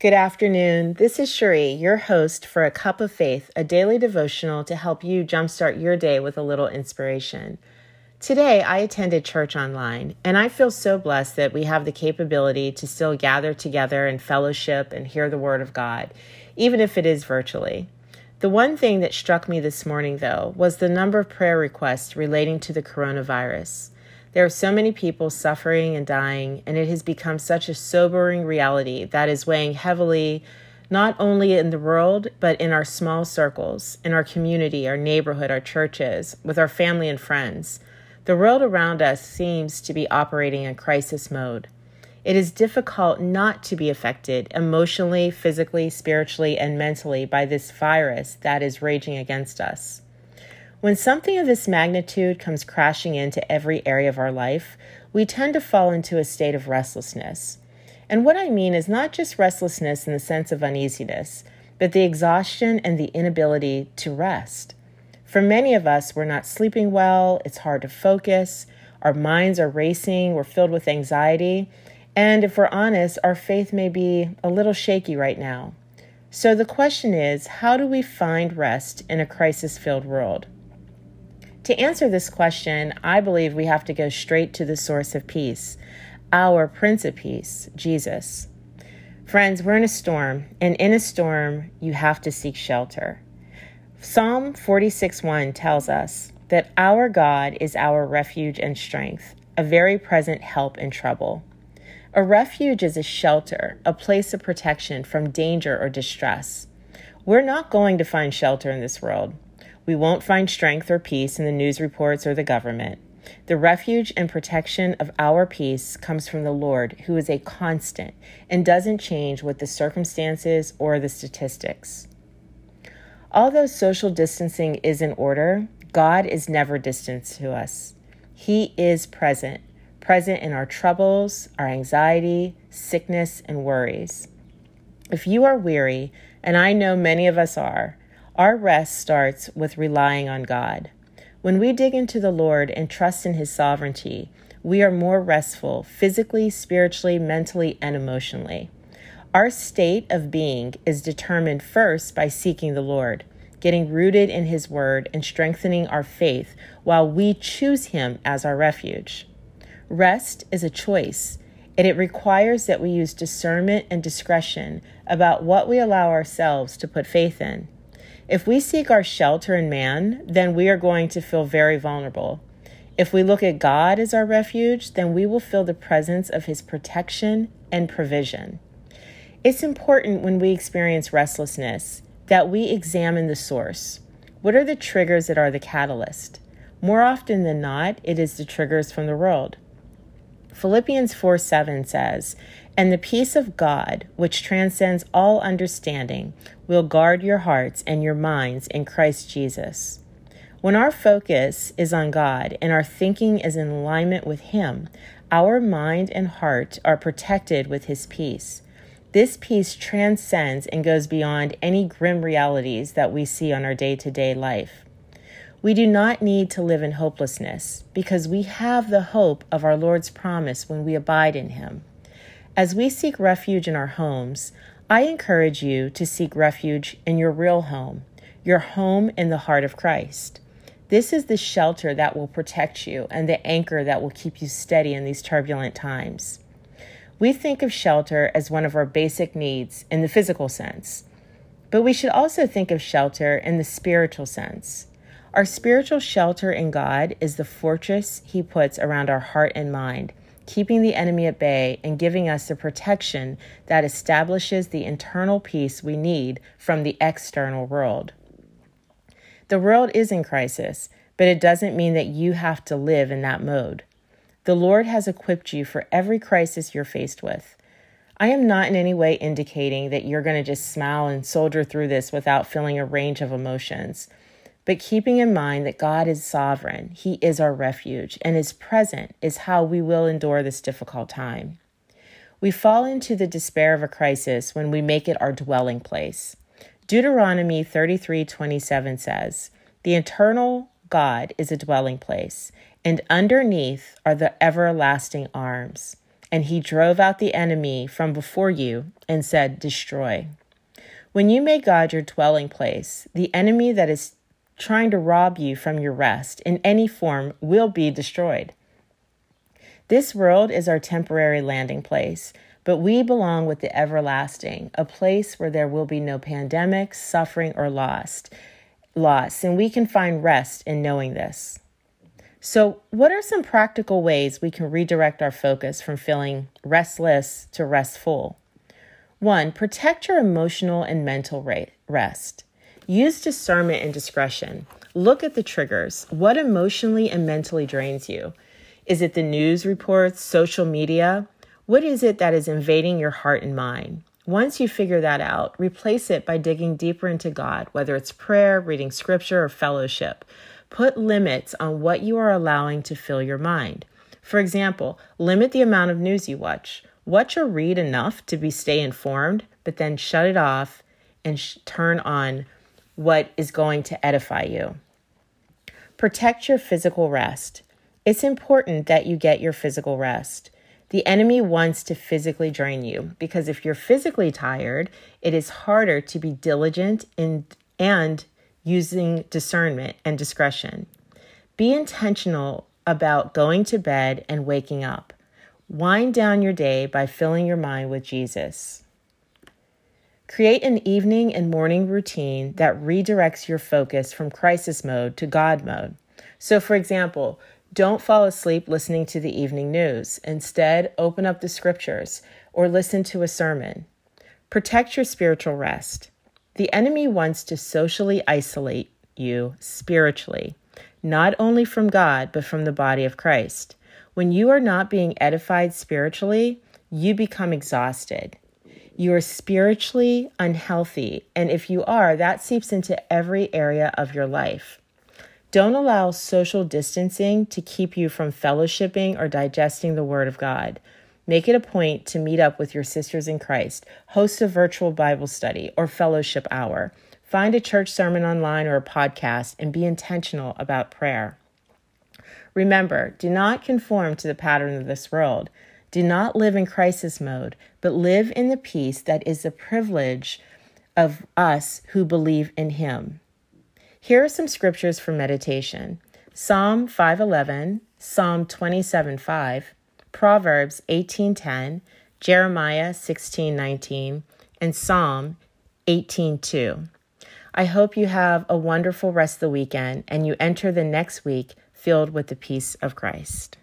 Good afternoon. This is Cherie, your host for A Cup of Faith, a daily devotional to help you jumpstart your day with a little inspiration. Today, I attended church online, and I feel so blessed that we have the capability to still gather together and fellowship and hear the Word of God, even if it is virtually. The one thing that struck me this morning, though, was the number of prayer requests relating to the coronavirus. There are so many people suffering and dying, and it has become such a sobering reality that is weighing heavily not only in the world, but in our small circles, in our community, our neighborhood, our churches, with our family and friends. The world around us seems to be operating in crisis mode. It is difficult not to be affected emotionally, physically, spiritually, and mentally by this virus that is raging against us. When something of this magnitude comes crashing into every area of our life, we tend to fall into a state of restlessness. And what I mean is not just restlessness in the sense of uneasiness, but the exhaustion and the inability to rest. For many of us, we're not sleeping well, it's hard to focus, our minds are racing, we're filled with anxiety, and if we're honest, our faith may be a little shaky right now. So the question is how do we find rest in a crisis filled world? To answer this question, I believe we have to go straight to the source of peace, our Prince of Peace, Jesus. Friends, we're in a storm, and in a storm, you have to seek shelter. Psalm 46:1 tells us that our God is our refuge and strength, a very present help in trouble. A refuge is a shelter, a place of protection from danger or distress. We're not going to find shelter in this world. We won't find strength or peace in the news reports or the government. The refuge and protection of our peace comes from the Lord, who is a constant and doesn't change with the circumstances or the statistics. Although social distancing is in order, God is never distant to us. He is present, present in our troubles, our anxiety, sickness, and worries. If you are weary, and I know many of us are, our rest starts with relying on God. When we dig into the Lord and trust in His sovereignty, we are more restful physically, spiritually, mentally, and emotionally. Our state of being is determined first by seeking the Lord, getting rooted in His Word, and strengthening our faith while we choose Him as our refuge. Rest is a choice, and it requires that we use discernment and discretion about what we allow ourselves to put faith in. If we seek our shelter in man, then we are going to feel very vulnerable. If we look at God as our refuge, then we will feel the presence of his protection and provision. It's important when we experience restlessness that we examine the source. What are the triggers that are the catalyst? More often than not, it is the triggers from the world. Philippians 4 7 says, And the peace of God, which transcends all understanding, will guard your hearts and your minds in Christ Jesus. When our focus is on God and our thinking is in alignment with Him, our mind and heart are protected with His peace. This peace transcends and goes beyond any grim realities that we see on our day to day life. We do not need to live in hopelessness because we have the hope of our Lord's promise when we abide in Him. As we seek refuge in our homes, I encourage you to seek refuge in your real home, your home in the heart of Christ. This is the shelter that will protect you and the anchor that will keep you steady in these turbulent times. We think of shelter as one of our basic needs in the physical sense, but we should also think of shelter in the spiritual sense. Our spiritual shelter in God is the fortress He puts around our heart and mind, keeping the enemy at bay and giving us the protection that establishes the internal peace we need from the external world. The world is in crisis, but it doesn't mean that you have to live in that mode. The Lord has equipped you for every crisis you're faced with. I am not in any way indicating that you're going to just smile and soldier through this without feeling a range of emotions but keeping in mind that God is sovereign, He is our refuge, and His present is how we will endure this difficult time. We fall into the despair of a crisis when we make it our dwelling place. Deuteronomy 33:27 says, "The eternal God is a dwelling place, and underneath are the everlasting arms. and he drove out the enemy from before you and said, Destroy. When you make God your dwelling place, the enemy that is trying to rob you from your rest in any form will be destroyed. This world is our temporary landing place, but we belong with the everlasting, a place where there will be no pandemics, suffering, or lost, loss, and we can find rest in knowing this. So, what are some practical ways we can redirect our focus from feeling restless to restful? One, protect your emotional and mental rest. Use discernment and discretion. Look at the triggers. What emotionally and mentally drains you? Is it the news reports, social media? What is it that is invading your heart and mind? Once you figure that out, replace it by digging deeper into God, whether it's prayer, reading scripture, or fellowship. Put limits on what you are allowing to fill your mind. For example, limit the amount of news you watch. Watch or read enough to be stay informed, but then shut it off and sh- turn on what is going to edify you. Protect your physical rest. It's important that you get your physical rest. The enemy wants to physically drain you because if you're physically tired, it is harder to be diligent in, and using discernment and discretion. Be intentional about going to bed and waking up. Wind down your day by filling your mind with Jesus. Create an evening and morning routine that redirects your focus from crisis mode to God mode. So, for example, don't fall asleep listening to the evening news. Instead, open up the scriptures or listen to a sermon. Protect your spiritual rest. The enemy wants to socially isolate you spiritually, not only from God, but from the body of Christ. When you are not being edified spiritually, you become exhausted. You are spiritually unhealthy, and if you are, that seeps into every area of your life. Don't allow social distancing to keep you from fellowshipping or digesting the Word of God. Make it a point to meet up with your sisters in Christ, host a virtual Bible study or fellowship hour, find a church sermon online or a podcast, and be intentional about prayer. Remember, do not conform to the pattern of this world. Do not live in crisis mode, but live in the peace that is the privilege of us who believe in Him. Here are some scriptures for meditation Psalm 511, Psalm 27 5, Proverbs 18:10, Jeremiah 16:19, and Psalm 18:2. I hope you have a wonderful rest of the weekend and you enter the next week filled with the peace of Christ.